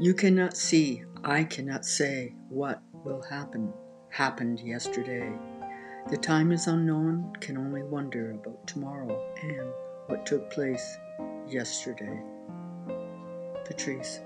You cannot see, I cannot say what will happen, happened yesterday. The time is unknown, can only wonder about tomorrow and what took place yesterday. Patrice.